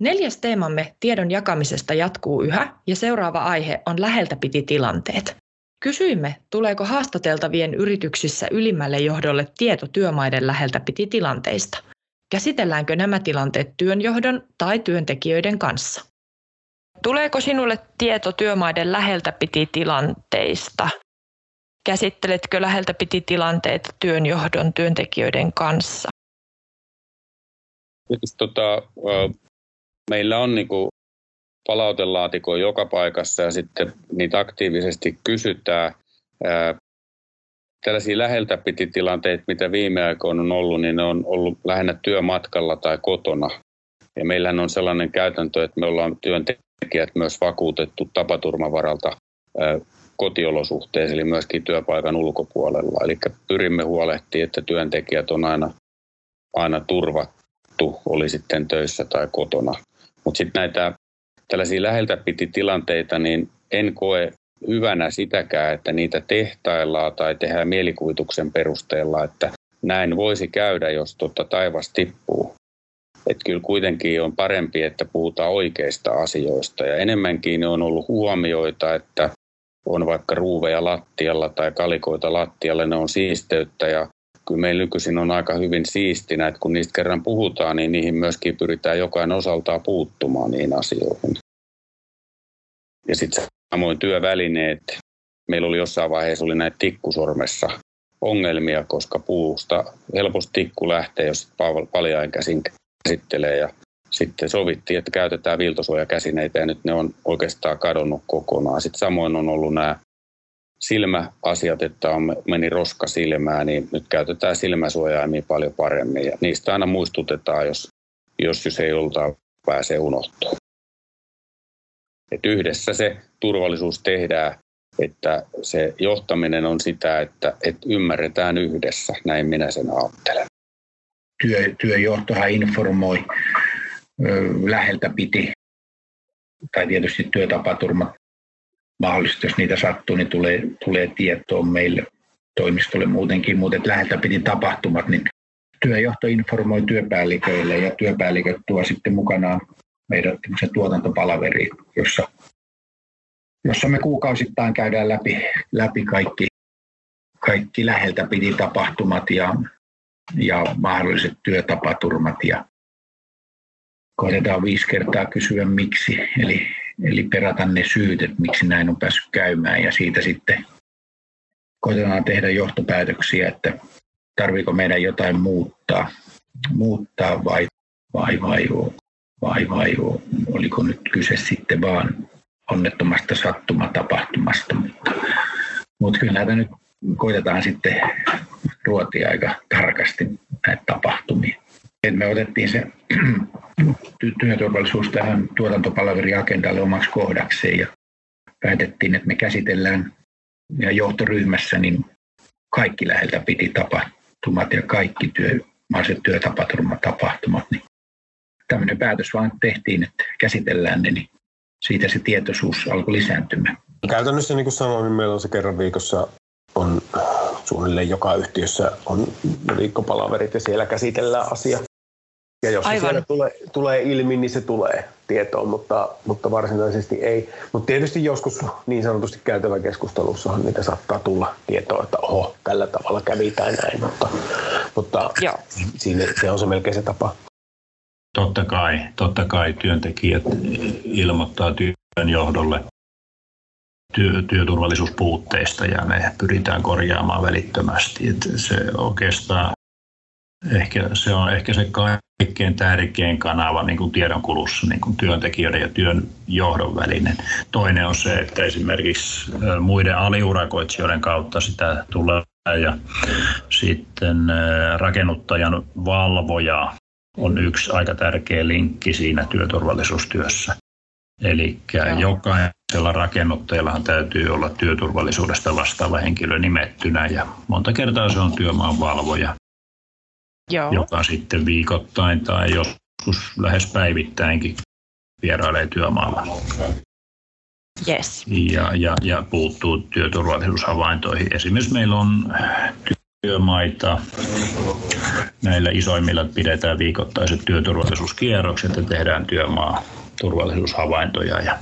Neljäs teemamme tiedon jakamisesta jatkuu yhä ja seuraava aihe on läheltä piti tilanteet. Kysyimme, tuleeko haastateltavien yrityksissä ylimmälle johdolle tieto työmaiden läheltä piti tilanteista. Käsitelläänkö nämä tilanteet työnjohdon tai työntekijöiden kanssa? Tuleeko sinulle tieto työmaiden läheltä piti tilanteista? Käsitteletkö läheltä piti tilanteita työnjohdon työntekijöiden kanssa? Tota, meillä on niin kuin palautelaatiko joka paikassa ja sitten niitä aktiivisesti kysytään. Tällaisia läheltä piti tilanteita, mitä viime aikoina on ollut, niin ne on ollut lähinnä työmatkalla tai kotona. Ja meillähän on sellainen käytäntö, että me ollaan työntekijät myös vakuutettu tapaturmavaralta kotiolosuhteessa, eli myöskin työpaikan ulkopuolella. Eli pyrimme huolehtimaan, että työntekijät on aina, aina turvattu, oli sitten töissä tai kotona. Mutta sitten näitä tällaisia läheltä piti tilanteita, niin en koe hyvänä sitäkään, että niitä tehtaillaan tai tehdään mielikuvituksen perusteella, että näin voisi käydä, jos tota taivas tippuu. Että kyllä kuitenkin on parempi, että puhutaan oikeista asioista ja enemmänkin on ollut huomioita, että on vaikka ruuveja lattialla tai kalikoita lattialle, ne on siisteyttä ja kyllä meillä nykyisin on aika hyvin siistinä, että kun niistä kerran puhutaan, niin niihin myöskin pyritään jokainen osaltaan puuttumaan niihin asioihin. Ja sitten samoin työvälineet. Meillä oli jossain vaiheessa oli näitä tikkusormessa ongelmia, koska puusta helposti tikku lähtee, jos paljain käsin käsittelee. Ja sitten sovittiin, että käytetään viiltosuojakäsineitä ja nyt ne on oikeastaan kadonnut kokonaan. Sitten samoin on ollut nämä silmäasiat, että on, meni roska silmään, niin nyt käytetään silmäsuojaimia paljon paremmin. Ja niistä aina muistutetaan, jos, jos, jos ei joltain pääse unohtua. Et yhdessä se turvallisuus tehdään, että se johtaminen on sitä, että, että ymmärretään yhdessä, näin minä sen ajattelen. Työ, työjohtohan informoi läheltä piti, tai tietysti työtapaturmat mahdollisesti, jos niitä sattuu, niin tulee, tulee tietoa meille toimistolle muutenkin, mutta läheltä piti tapahtumat, niin työjohto informoi työpäälliköille ja työpäälliköt tuo sitten mukanaan meidän tuotantopalaveri, jossa, jossa me kuukausittain käydään läpi, läpi kaikki, kaikki läheltä piti tapahtumat ja, ja mahdolliset työtapaturmat. Ja koitetaan viisi kertaa kysyä miksi, eli, eli perata ne syyt, että miksi näin on päässyt käymään. Ja siitä sitten koitetaan tehdä johtopäätöksiä, että tarviiko meidän jotain muuttaa, muuttaa vai, vai, vai vai, vai oliko nyt kyse sitten vaan onnettomasta sattumatapahtumasta, mutta, mutta kyllä näitä nyt koitetaan sitten ruotia aika tarkasti näitä tapahtumia. Me otettiin se työturvallisuus tähän tuotantopalveriagendalle omaksi kohdakseen ja päätettiin, että me käsitellään ja johtoryhmässä niin kaikki läheltä piti tapahtumat ja kaikki työ, työtapaturmat tapahtumat, niin tämmöinen päätös vaan tehtiin, että käsitellään ne, niin siitä se tietoisuus alkoi lisääntymään. Käytännössä niin kuin sanoin, niin meillä on se kerran viikossa on suunnilleen joka yhtiössä on viikkopalaverit ja siellä käsitellään asia. Ja jos Aivan. se siellä tulee, tulee ilmi, niin se tulee tietoon, mutta, mutta varsinaisesti ei. Mutta tietysti joskus niin sanotusti käytävä keskustelussahan niitä saattaa tulla tietoa, että oho, tällä tavalla kävi tai näin, mutta, mutta siinä, se on se melkein se tapa. Totta kai, totta kai työntekijät ilmoittaa työnjohdolle työ, työturvallisuuspuutteista ja ne pyritään korjaamaan välittömästi. Et se oikeastaan ehkä, se on ehkä se kaikkein tärkein kanava niin kuin tiedonkulussa niin kuin työntekijöiden ja työn johdon välinen. Toinen on se, että esimerkiksi muiden aliurakoitsijoiden kautta sitä tulee ja sitten rakennuttajan valvoja on yksi aika tärkeä linkki siinä työturvallisuustyössä. Eli jokaisella rakennuttajallahan täytyy olla työturvallisuudesta vastaava henkilö nimettynä ja monta kertaa se on työmaanvalvoja, Joo. joka sitten viikoittain tai joskus lähes päivittäinkin vierailee työmaalla. Yes. Ja, ja, ja puuttuu työturvallisuushavaintoihin. Esimerkiksi meillä on työmaita. Näillä isoimmilla pidetään viikoittaiset työturvallisuuskierrokset ja tehdään työmaa turvallisuushavaintoja ja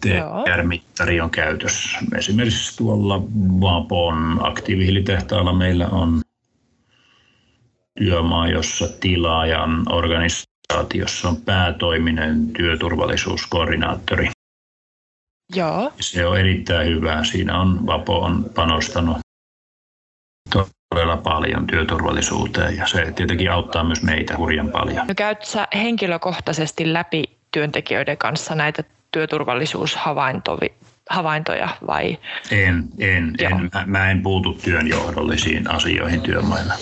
TR-mittari on käytössä. Esimerkiksi tuolla Vapon aktiivihiilitehtaalla meillä on työmaa, jossa tilaajan organisaatiossa on päätoiminen työturvallisuuskoordinaattori. Joo. Se on erittäin hyvä. Siinä on Vapo on panostanut todella paljon työturvallisuuteen ja se tietenkin auttaa myös meitä hurjan paljon. No käyt sä henkilökohtaisesti läpi työntekijöiden kanssa näitä työturvallisuushavaintoja vai? En, en, en. Mä, mä en puutu työnjohdollisiin asioihin työmailla.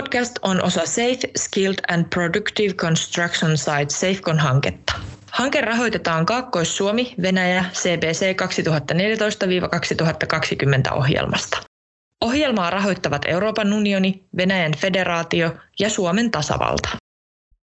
Podcast on osa Safe, Skilled and Productive Construction Site SafeCon-hanketta. Hanke rahoitetaan Kaakkois-Suomi, Venäjä, CBC 2014-2020 ohjelmasta. Ohjelmaa rahoittavat Euroopan unioni, Venäjän federaatio ja Suomen tasavalta.